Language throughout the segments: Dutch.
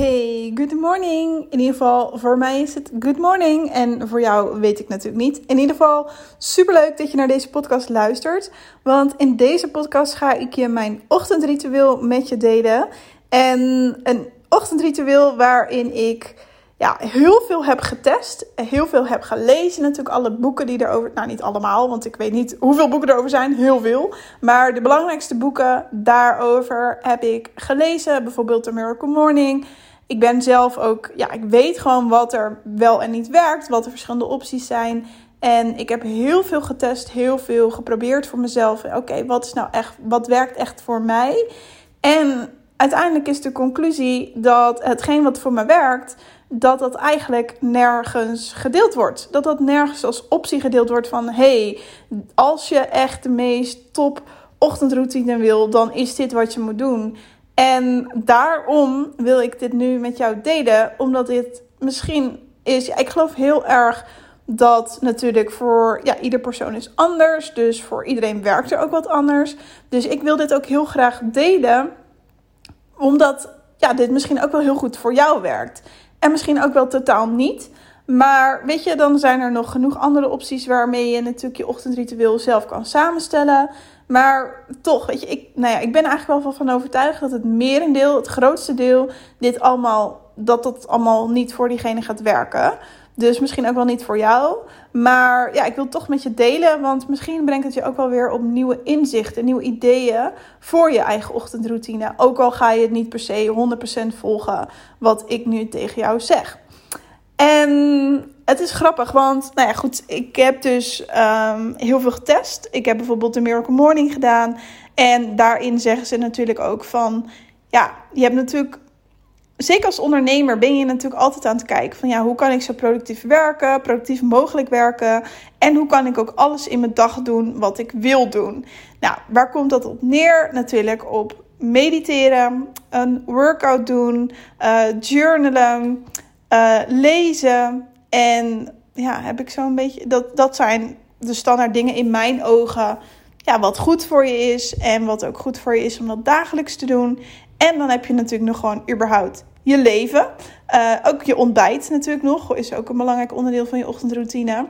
Hey, good morning. In ieder geval, voor mij is het good morning. En voor jou weet ik natuurlijk niet. In ieder geval, superleuk dat je naar deze podcast luistert. Want in deze podcast ga ik je mijn ochtendritueel met je delen. En een ochtendritueel waarin ik ja, heel veel heb getest. Heel veel heb gelezen. Natuurlijk alle boeken die erover... Nou, niet allemaal, want ik weet niet hoeveel boeken erover zijn. Heel veel. Maar de belangrijkste boeken daarover heb ik gelezen. Bijvoorbeeld The Miracle Morning. Ik ben zelf ook... Ja, ik weet gewoon wat er wel en niet werkt. Wat de verschillende opties zijn. En ik heb heel veel getest. Heel veel geprobeerd voor mezelf. Oké, wat is nou echt... Wat werkt echt voor mij? En uiteindelijk is de conclusie dat hetgeen wat voor me werkt dat dat eigenlijk nergens gedeeld wordt. Dat dat nergens als optie gedeeld wordt van hey, als je echt de meest top ochtendroutine wil, dan is dit wat je moet doen. En daarom wil ik dit nu met jou delen, omdat dit misschien is. ik geloof heel erg dat natuurlijk voor ja, ieder persoon is anders. Dus voor iedereen werkt er ook wat anders. Dus ik wil dit ook heel graag delen, omdat ja, dit misschien ook wel heel goed voor jou werkt. En misschien ook wel totaal niet. Maar weet je, dan zijn er nog genoeg andere opties waarmee je natuurlijk je ochtendritueel zelf kan samenstellen. Maar toch, weet je, ik, nou ja, ik ben eigenlijk wel van overtuigd dat het merendeel, het grootste deel, dit allemaal, dat dat allemaal niet voor diegene gaat werken. Dus misschien ook wel niet voor jou. Maar ja, ik wil het toch met je delen. Want misschien brengt het je ook wel weer op nieuwe inzichten, nieuwe ideeën voor je eigen ochtendroutine. Ook al ga je het niet per se 100% volgen wat ik nu tegen jou zeg. En het is grappig, want nou ja, goed, ik heb dus um, heel veel getest. Ik heb bijvoorbeeld de Miracle Morning gedaan. En daarin zeggen ze natuurlijk ook van, ja, je hebt natuurlijk zeker als ondernemer ben je natuurlijk altijd aan het kijken van ja, hoe kan ik zo productief werken, productief mogelijk werken en hoe kan ik ook alles in mijn dag doen wat ik wil doen. Nou, waar komt dat op neer? Natuurlijk op mediteren, een workout doen, uh, journalen, uh, lezen en ja, heb ik zo'n beetje dat dat zijn de standaard dingen in mijn ogen. Ja, wat goed voor je is en wat ook goed voor je is om dat dagelijks te doen. En dan heb je natuurlijk nog gewoon überhaupt je leven. Uh, ook je ontbijt natuurlijk nog is ook een belangrijk onderdeel van je ochtendroutine.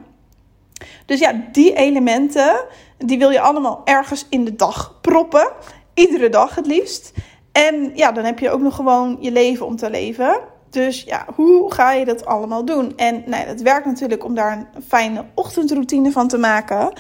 Dus ja, die elementen, die wil je allemaal ergens in de dag proppen. Iedere dag het liefst. En ja, dan heb je ook nog gewoon je leven om te leven. Dus ja, hoe ga je dat allemaal doen? En nou, het werkt natuurlijk om daar een fijne ochtendroutine van te maken.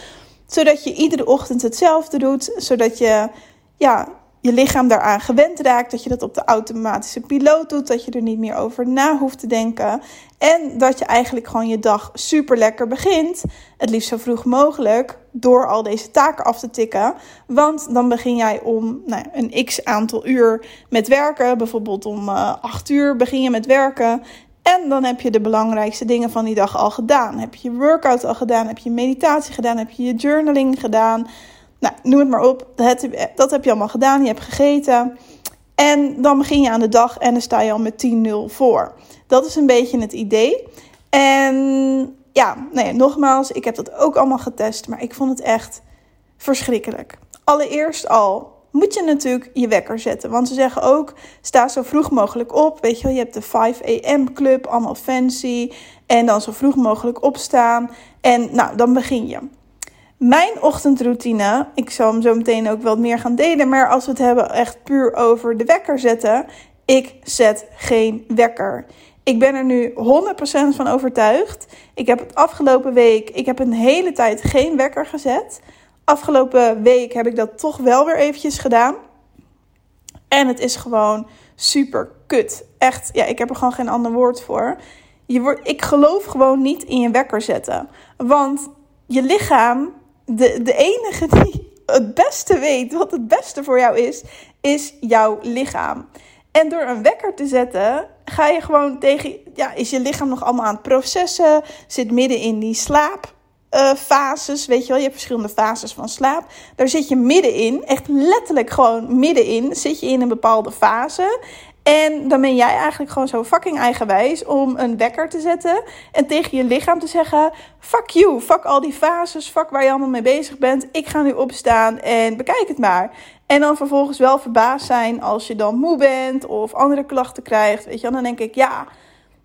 Zodat je iedere ochtend hetzelfde doet. Zodat je ja, je lichaam daaraan gewend raakt. Dat je dat op de automatische piloot doet. Dat je er niet meer over na hoeft te denken. En dat je eigenlijk gewoon je dag super lekker begint. Het liefst zo vroeg mogelijk. Door al deze taken af te tikken. Want dan begin jij om nou, een x aantal uur met werken. Bijvoorbeeld om uh, eh, 8 uur begin je met werken. En dan heb je de belangrijkste dingen van die dag al gedaan. Heb je je workout al gedaan? Heb je meditatie gedaan? Heb je je journaling gedaan? Nou, noem het maar op. Dat, heb je allemaal gedaan. Je hebt gegeten. En dan begin je aan de dag en dan sta je al met 10-0 voor. Dat is een beetje het idee. En ja, nee, nogmaals, ik heb dat ook allemaal getest. Maar ik vond het echt verschrikkelijk. Allereerst al moet je natuurlijk je wekker zetten. Want ze zeggen ook, sta zo vroeg mogelijk op. Weet je wel, je hebt de 5 am club, allemaal fancy. En dan zo vroeg mogelijk opstaan. En nou, dan begin je. Mijn ochtendroutine, ik zal hem zo meteen ook wel meer gaan delen, maar als we het hebben echt puur over de wekker zetten, ik zet geen wekker. Ik ben er nu 100% van overtuigd. Ik heb het afgelopen week, ik heb een hele tijd geen wekker gezet. Afgelopen week heb ik dat toch wel weer eventjes gedaan. En het is gewoon super kut. Echt, ja, ik heb er gewoon geen ander woord voor. Je wordt, ik geloof gewoon niet in je wekker zetten. Want je lichaam de, de enige die het beste weet wat het beste voor jou is, is jouw lichaam. En door een wekker te zetten, ga je gewoon tegen. Ja, is je lichaam nog allemaal aan het processen? Zit midden in die slaapfases. Uh, weet je wel, je hebt verschillende fases van slaap. Daar zit je middenin, echt letterlijk gewoon middenin, zit je in een bepaalde fase. En dan ben jij eigenlijk gewoon zo fucking eigenwijs om een wekker te zetten en tegen je lichaam te zeggen: fuck you, fuck al die fases, fuck waar je allemaal mee bezig bent. Ik ga nu opstaan en bekijk het maar. En dan vervolgens wel verbaasd zijn als je dan moe bent of andere klachten krijgt. Weet je, dan denk ik: ja,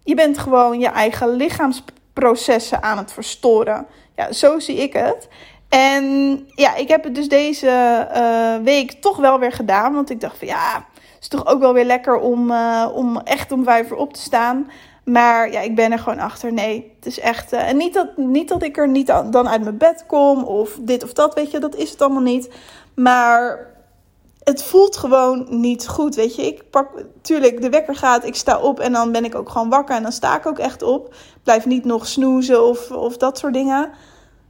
je bent gewoon je eigen lichaamsprocessen aan het verstoren. Ja, zo zie ik het. En ja, ik heb het dus deze uh, week toch wel weer gedaan. Want ik dacht van ja, is toch ook wel weer lekker om, uh, om echt om vijf uur op te staan. Maar ja, ik ben er gewoon achter. Nee, het is echt. Uh, en niet dat, niet dat ik er niet dan uit mijn bed kom of dit of dat, weet je, dat is het allemaal niet. Maar het voelt gewoon niet goed, weet je. Ik pak, tuurlijk, de wekker gaat, ik sta op en dan ben ik ook gewoon wakker en dan sta ik ook echt op. blijf niet nog snoezen of, of dat soort dingen.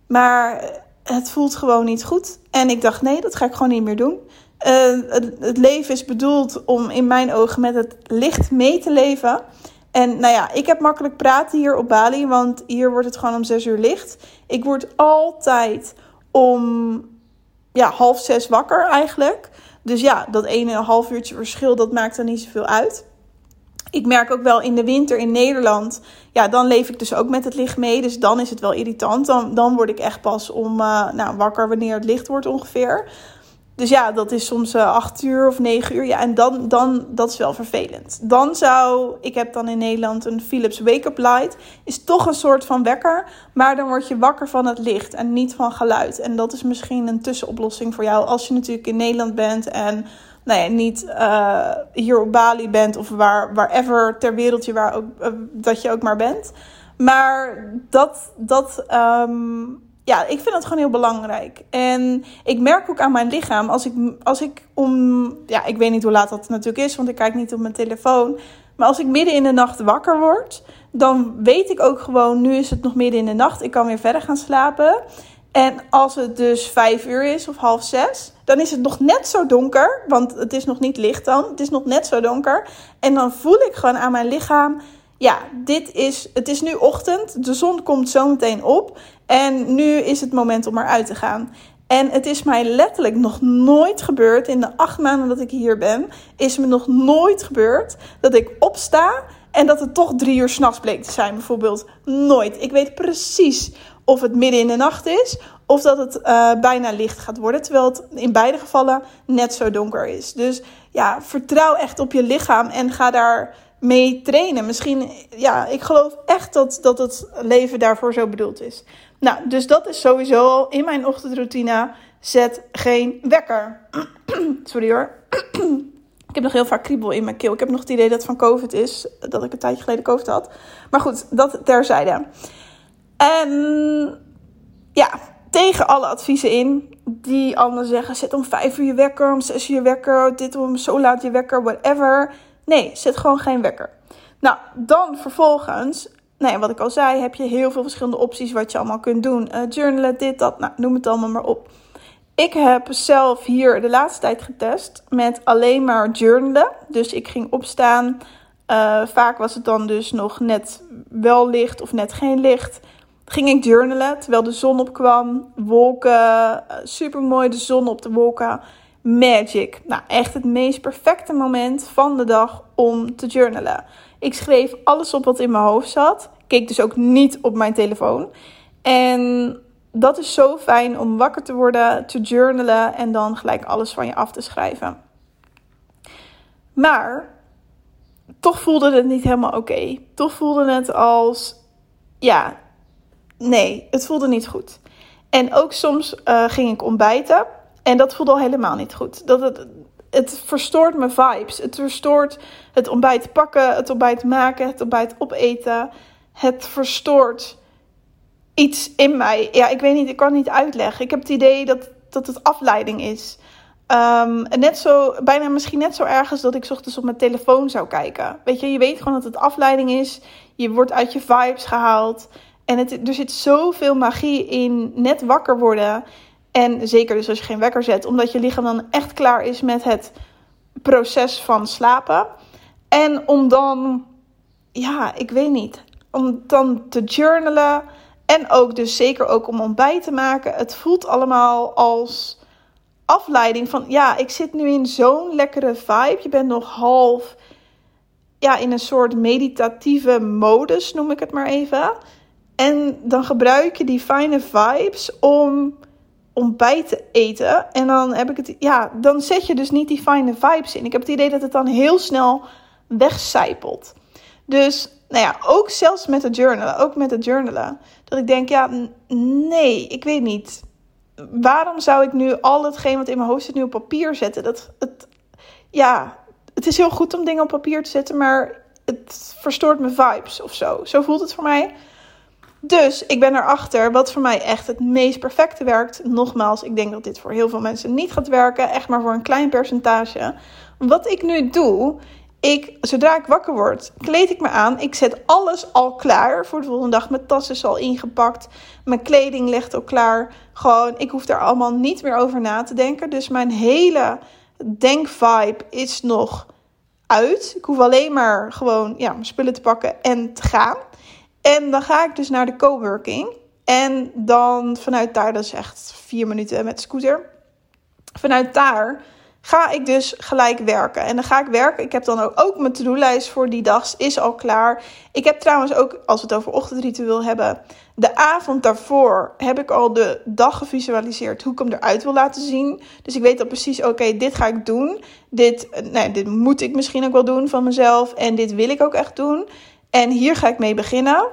Maar het voelt gewoon niet goed. En ik dacht, nee, dat ga ik gewoon niet meer doen. Uh, het, leven is bedoeld om in mijn ogen met het licht mee te leven. En nou ja, ik heb makkelijk praten hier op Bali, want hier wordt het gewoon om zes uur licht. Ik word altijd om ja, half zes wakker eigenlijk. Dus ja, dat ene half uurtje verschil, dat maakt er niet zoveel uit. Ik merk ook wel in de winter in Nederland, ja, dan leef ik dus ook met het licht mee. Dus dan is het wel irritant. Dan, dan word ik echt pas om, uh, nou, wakker wanneer het licht wordt ongeveer. Dus ja, dat is soms uh, acht uur of negen uur. Ja, en dan, dan, dat is wel vervelend. Dan zou, ik heb dan in Nederland een Philips Wake-up Light. Is toch een soort van wekker. Maar dan word je wakker van het licht en niet van geluid. En dat is misschien een tussenoplossing voor jou. Als je natuurlijk in Nederland bent en nou ja, niet uh, hier op Bali bent. Of waar, wherever ter wereld je, waar ook, uh, dat je ook maar bent. Maar dat, dat um, ja, ik vind dat gewoon heel belangrijk. En ik merk ook aan mijn lichaam, als ik, als ik om, ja, ik weet niet hoe laat dat natuurlijk is, want ik kijk niet op mijn telefoon. Maar als ik midden in de nacht wakker word, dan weet ik ook gewoon, nu is het nog midden in de nacht, ik kan weer verder gaan slapen. En als het dus vijf uur is of half zes, dan is het nog net zo donker, want het is nog niet licht dan, het is nog net zo donker. En dan voel ik gewoon aan mijn lichaam, ja, dit is, het is nu ochtend, de zon komt zo meteen op. En nu is het moment om eruit te gaan. En het is mij letterlijk nog nooit gebeurd in de acht maanden dat ik hier ben. Is me nog nooit gebeurd dat ik opsta en dat het toch drie uur s'nachts bleek te zijn, bijvoorbeeld. Nooit. Ik weet precies of het midden in de nacht is of dat het uh, bijna licht gaat worden. Terwijl het in beide gevallen net zo donker is. Dus ja, vertrouw echt op je lichaam en ga daar mee trainen. Misschien, ja, ik geloof echt dat, dat het leven daarvoor zo bedoeld is. Nou, dus dat is sowieso al in mijn ochtendroutine. Zet geen wekker. Sorry hoor. ik heb nog heel vaak kriebel in mijn keel. Ik heb nog het idee dat het van COVID is. Dat ik een tijdje geleden COVID had. Maar goed, dat terzijde. En ja, tegen alle adviezen in. Die allemaal zeggen, zet om vijf uur je wekker, om zes uur je wekker, dit om zo laat je wekker, whatever. Nee, zet gewoon geen wekker. Nou, dan vervolgens, nou wat ik al zei, heb je heel veel verschillende opties wat je allemaal kunt doen. Uh, journalen, dit, dat, nou, noem het allemaal maar op. Ik heb zelf hier de laatste tijd getest met alleen maar journalen. Dus ik ging opstaan. Uh, vaak was het dan dus nog net wel licht of net geen licht. Ging ik journalen terwijl de zon opkwam. Wolken, uh, super mooi de zon op de wolken magic. Nou, echt het meest perfecte moment van de dag om te journalen. Ik schreef alles op wat in mijn hoofd zat. Keek dus ook niet op mijn telefoon. En dat is zo fijn om wakker te worden, te journalen en dan gelijk alles van je af te schrijven. Maar toch voelde het niet helemaal oké. Toch voelde het als, ja, nee, het voelde niet goed. En ook soms uh, ging ik ontbijten. En dat voelde al helemaal niet goed. Dat het, het verstoort mijn vibes. Het verstoort het ontbijt pakken, het ontbijt maken, het ontbijt opeten. Het verstoort iets in mij. Ja, ik weet niet, ik kan het niet uitleggen. Ik heb het idee dat, dat het afleiding is. Um, net zo, bijna misschien net zo erg als dat ik ochtends op mijn telefoon zou kijken. Weet je, je weet gewoon dat het afleiding is. Je wordt uit je vibes gehaald. En het, er zit zoveel magie in net wakker worden. En zeker dus als je geen wekker zet, omdat je lichaam dan echt klaar is met het proces van slapen. En om dan, ja, ik weet niet, om dan te journalen. En ook dus zeker ook om ontbijt te maken. Het voelt allemaal als afleiding van, ja, ik zit nu in zo'n lekkere vibe. Je bent nog half ja, in een soort meditatieve modus, noem ik het maar even. En dan gebruik je die fijne vibes om ontbijt te eten. En dan heb ik het, ja, dan zet je dus niet die fijne vibes in. Ik heb het idee dat het dan heel snel wegcijpelt. Dus, nou ja, ook zelfs met het journalen, ook met het journalen. Dat ik denk, ja, nee, ik weet niet. Waarom zou ik nu al hetgeen wat in mijn hoofd zit nu op papier zetten? Dat, het, ja, het is heel goed om dingen op papier te zetten, maar het verstoort mijn vibes of zo. Zo voelt het voor mij. Dus ik ben erachter wat voor mij echt het meest perfecte werkt. Nogmaals, ik denk dat dit voor heel veel mensen niet gaat werken. Echt maar voor een klein percentage. Wat ik nu doe, ik, zodra ik wakker word, kleed ik me aan. Ik zet alles al klaar voor de volgende dag. Mijn tas is al ingepakt. Mijn kleding ligt al klaar. Gewoon, ik hoef daar allemaal niet meer over na te denken. Dus mijn hele denkvibe is nog uit. Ik hoef alleen maar gewoon ja, mijn spullen te pakken en te gaan. En dan ga ik dus naar de coworking. En dan vanuit daar, dat is echt vier minuten met scooter. Vanuit daar ga ik dus gelijk werken. En dan ga ik werken. Ik heb dan ook, ook mijn to-do-lijst voor die dag is al klaar. Ik heb trouwens ook, als we het over ochtendritueel hebben, de avond daarvoor heb ik al de dag gevisualiseerd hoe ik hem eruit wil laten zien. Dus ik weet al precies, oké, dit ga ik doen. Dit, nee, dit moet ik misschien ook wel doen van mezelf. En dit wil ik ook echt doen. En hier ga ik mee beginnen.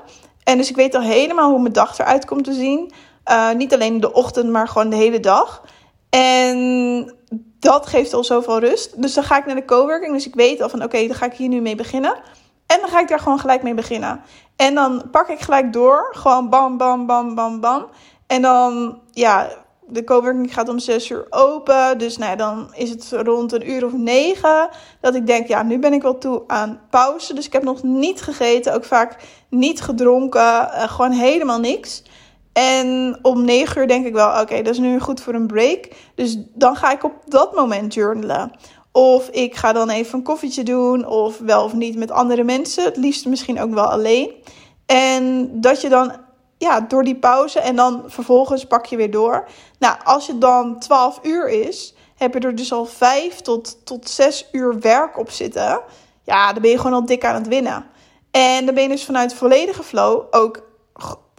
En dus ik weet al helemaal hoe mijn dag eruit komt te zien. Uh, niet alleen de ochtend, maar gewoon de hele dag. En dat geeft al zoveel rust. Dus dan ga ik naar de coworking. Dus ik weet al van oké, dan ga ik hier nu mee beginnen. En dan ga ik daar gewoon gelijk mee beginnen. En dan pak ik gelijk door. Gewoon bam, bam, bam, bam, bam. En dan, ja, de coworking gaat om 6 uur open. Dus nou dan is het rond een uur of negen. Dat ik denk, ja, nu ben ik wel toe aan pauze. Dus ik heb nog niet gegeten. Ook vaak niet gedronken. Uh, gewoon helemaal niks. En om 9 uur denk ik wel, oké, dat is nu goed voor een break. Dus dan ga ik op dat moment journalen. Of ik ga dan even een koffietje doen, of wel of niet met andere mensen. Het liefst misschien ook wel alleen. En dat je dan ja, door die pauze en dan vervolgens pak je weer door. Nou, als het dan 12 uur is, heb je er dus al 5 tot, tot 6 uur werk op zitten. Ja, dan ben je gewoon al dik aan het winnen. En dan ben je dus vanuit volledige flow ook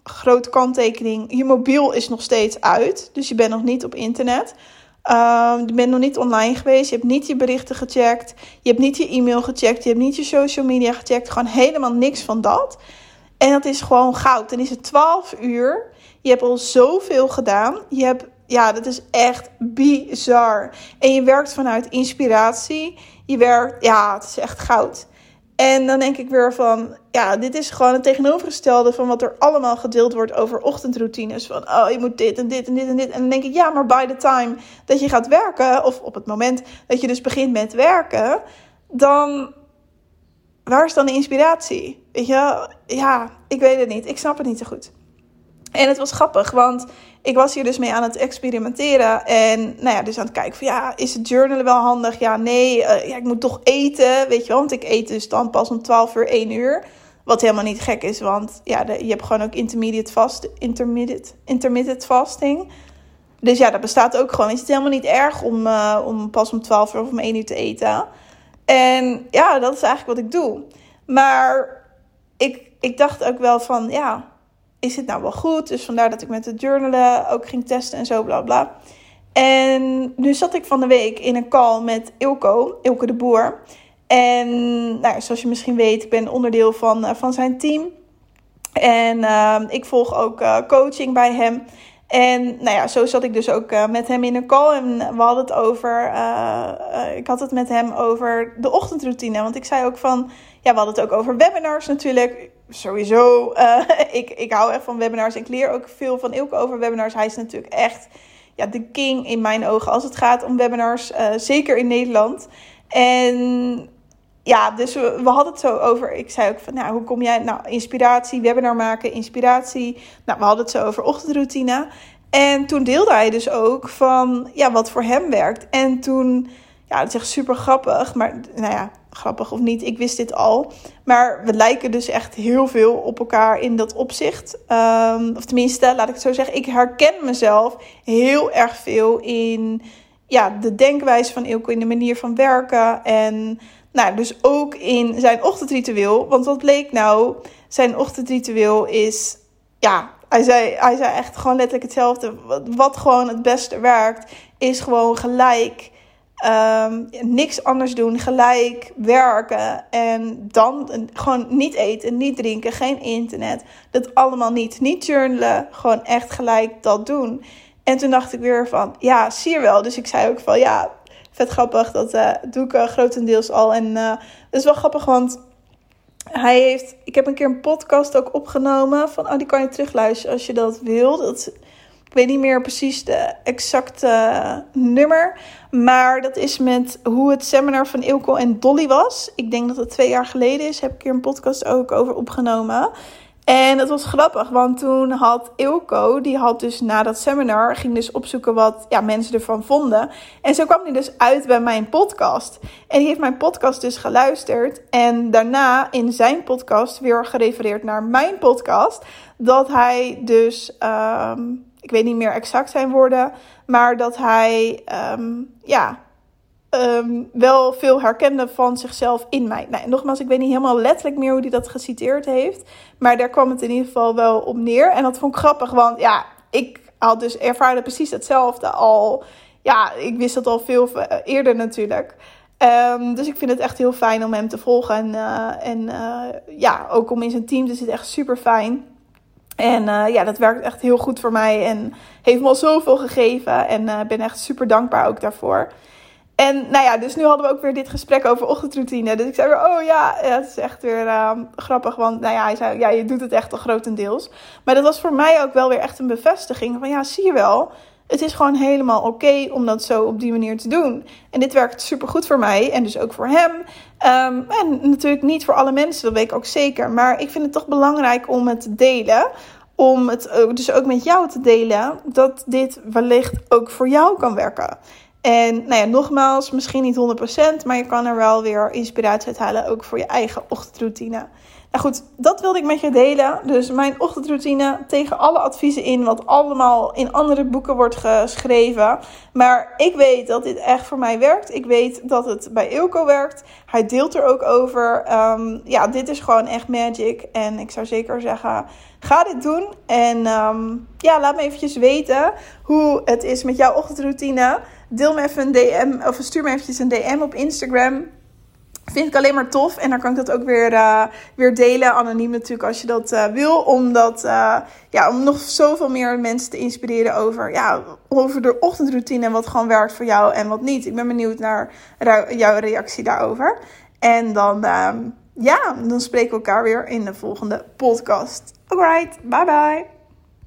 grote kanttekening. Je mobiel is nog steeds uit. Dus je bent nog niet op internet. Uh, je bent nog niet online geweest. Je hebt niet je berichten gecheckt. Je hebt niet je e-mail gecheckt. Je hebt niet je social media gecheckt. Gewoon helemaal niks van dat. En dat is gewoon goud. Dan is het 12 uur. Je hebt al zoveel gedaan. Je hebt, ja, dat is echt bizar. En je werkt vanuit inspiratie. Je werkt, ja, het is echt goud. En dan denk ik weer van, ja, dit is gewoon het tegenovergestelde van wat er allemaal gedeeld wordt over ochtendroutines. Van, oh, je moet dit en dit en dit en dit. En dan denk ik, ja, maar by the time dat je gaat werken, of op het moment dat je dus begint met werken, dan, waar is dan de inspiratie? Weet je, ja, ik weet het niet. Ik snap het niet zo goed. En het was grappig, want ik was hier dus mee aan het experimenteren. En nou ja, dus aan het kijken van ja, is het journalen wel handig? Ja, nee. Uh, ja, ik moet toch eten, weet je wel. Want ik eet dus dan pas om 12 uur, 1 uur. Wat helemaal niet gek is, want ja, je hebt gewoon ook intermediate, fast, intermediate, intermittent fasting. Dus ja, dat bestaat ook gewoon. Is het helemaal niet erg om, uh, om pas om 12 uur of om 1 uur te eten? En ja, dat is eigenlijk wat ik doe. Maar ik, ik dacht ook wel van ja is het nou wel goed? Dus vandaar dat ik met het journalen ook ging testen en zo, bla bla. En nu zat ik van de week in een call met Ilko, Ilko de Boer. En nou, zoals je misschien weet, ik ben onderdeel van, uh, van zijn team. En uh, ik volg ook uh, coaching bij hem. En nou ja, zo zat ik dus ook met hem in een call. En we hadden het over. Ik had het met hem over de ochtendroutine. Want ik zei ook van. Ja, we hadden het ook over webinars natuurlijk sowieso, uh, ik, ik hou echt van webinars. Ik leer ook veel van Ilke over webinars. Hij is natuurlijk echt ja, de king in mijn ogen als het gaat om webinars. Uh, zeker in Nederland. En ja, dus we, we, hadden het zo over. Ik zei ook van, nou, hoe kom jij? Nou, inspiratie, webinar maken, inspiratie. Nou, we hadden het zo over ochtendroutine. En toen deelde hij dus ook van, ja, wat voor hem werkt. En toen, ja, het is echt super grappig. Maar, nou ja, grappig of niet, ik wist dit al. Maar we lijken dus echt heel veel op elkaar in dat opzicht. Um, of tenminste, laat ik het zo zeggen, ik herken mezelf heel erg veel in ja, de denkwijze van Ilko, in de manier van werken. En Nou, dus ook in zijn ochtendritueel. Want wat bleek nou? Zijn ochtendritueel is, ja, hij zei, hij zei echt gewoon letterlijk hetzelfde. Wat gewoon het beste werkt, is gewoon gelijk um, niks anders doen, gelijk werken. En dan gewoon niet eten, niet drinken, geen internet. Dat allemaal niet. Niet journalen, gewoon echt gelijk dat doen. En toen dacht ik weer van, ja, zie je wel. Dus ik zei ook van, ja, vet grappig. Dat uh, doe ik uh, grotendeels al. En uh, het is wel grappig, want hij heeft... Ik heb een keer een podcast ook opgenomen. Van, oh, die kan je terugluisteren als je dat wil. Dat, ik weet niet meer precies de exacte nummer. Maar dat is met hoe het seminar van Ilko en Dolly was. Ik denk dat het twee jaar geleden is. Heb ik hier een podcast ook over opgenomen. En dat was grappig, want toen had Ilko, die had dus na dat seminar, ging dus opzoeken wat ja, mensen ervan vonden. En zo kwam hij dus uit bij mijn podcast. En die heeft mijn podcast dus geluisterd. En daarna in zijn podcast weer gerefereerd naar mijn podcast. Dat hij dus, um, ik weet niet meer exact zijn woorden, maar dat hij, um, ja, um, wel veel herkende van zichzelf in mij. Nou, nogmaals, ik weet niet helemaal letterlijk meer hoe hij dat geciteerd heeft. Maar daar kwam het in ieder geval wel op neer. En dat vond ik grappig, want ja, ik had dus ervaarde precies hetzelfde al. Ja, ik wist dat al veel eerder natuurlijk. Um, dus ik vind het echt heel fijn om hem te volgen. En, uh, en uh, ja, ook om in zijn team te zitten, echt super fijn. En uh, ja, dat werkt echt heel goed voor mij en heeft me al zoveel gegeven. En ik ben echt super dankbaar ook daarvoor. En nou ja, dus nu hadden we ook weer dit gesprek over ochtendroutine. Dus ik zei weer, oh ja, het is echt weer uh, grappig. Want nou ja, hij zei, ja, je doet het echt al grotendeels. Maar dat was voor mij ook wel weer echt een bevestiging. Van ja, zie je wel, het is gewoon helemaal oké om dat zo op die manier te doen. En dit werkt super goed voor mij en dus ook voor hem. Um, en natuurlijk niet voor alle mensen, dat weet ik ook zeker. Maar ik vind het toch belangrijk om het te delen om het dus ook met jou te delen, dat dit wellicht ook voor jou kan werken. En nou ja, nogmaals, misschien niet 100%, maar je kan er wel weer inspiratie uit halen, ook voor je eigen ochtendroutine. Nou goed, dat wilde ik met je delen. Dus mijn ochtendroutine tegen alle adviezen in, wat allemaal in andere boeken wordt geschreven. Maar ik weet dat dit echt voor mij werkt. Ik weet dat het bij Ilko werkt. Hij deelt er ook over. Um, ja, dit is gewoon echt magic. En ik zou zeker zeggen, ga dit doen. En um, ja, laat me eventjes weten hoe het is met jouw ochtendroutine. Deel me even een DM of stuur me eventjes een DM op Instagram. Vind ik alleen maar tof. En dan kan ik dat ook weer, uh, weer delen. Anoniem natuurlijk als je dat uh, wil. Omdat, uh, ja, om nog zoveel meer mensen te inspireren over, ja, over de ochtendroutine. En wat gewoon werkt voor jou en wat niet. Ik ben benieuwd naar jouw reactie daarover. En dan, ja, dan spreken we elkaar weer in de volgende podcast. Alright, bye bye.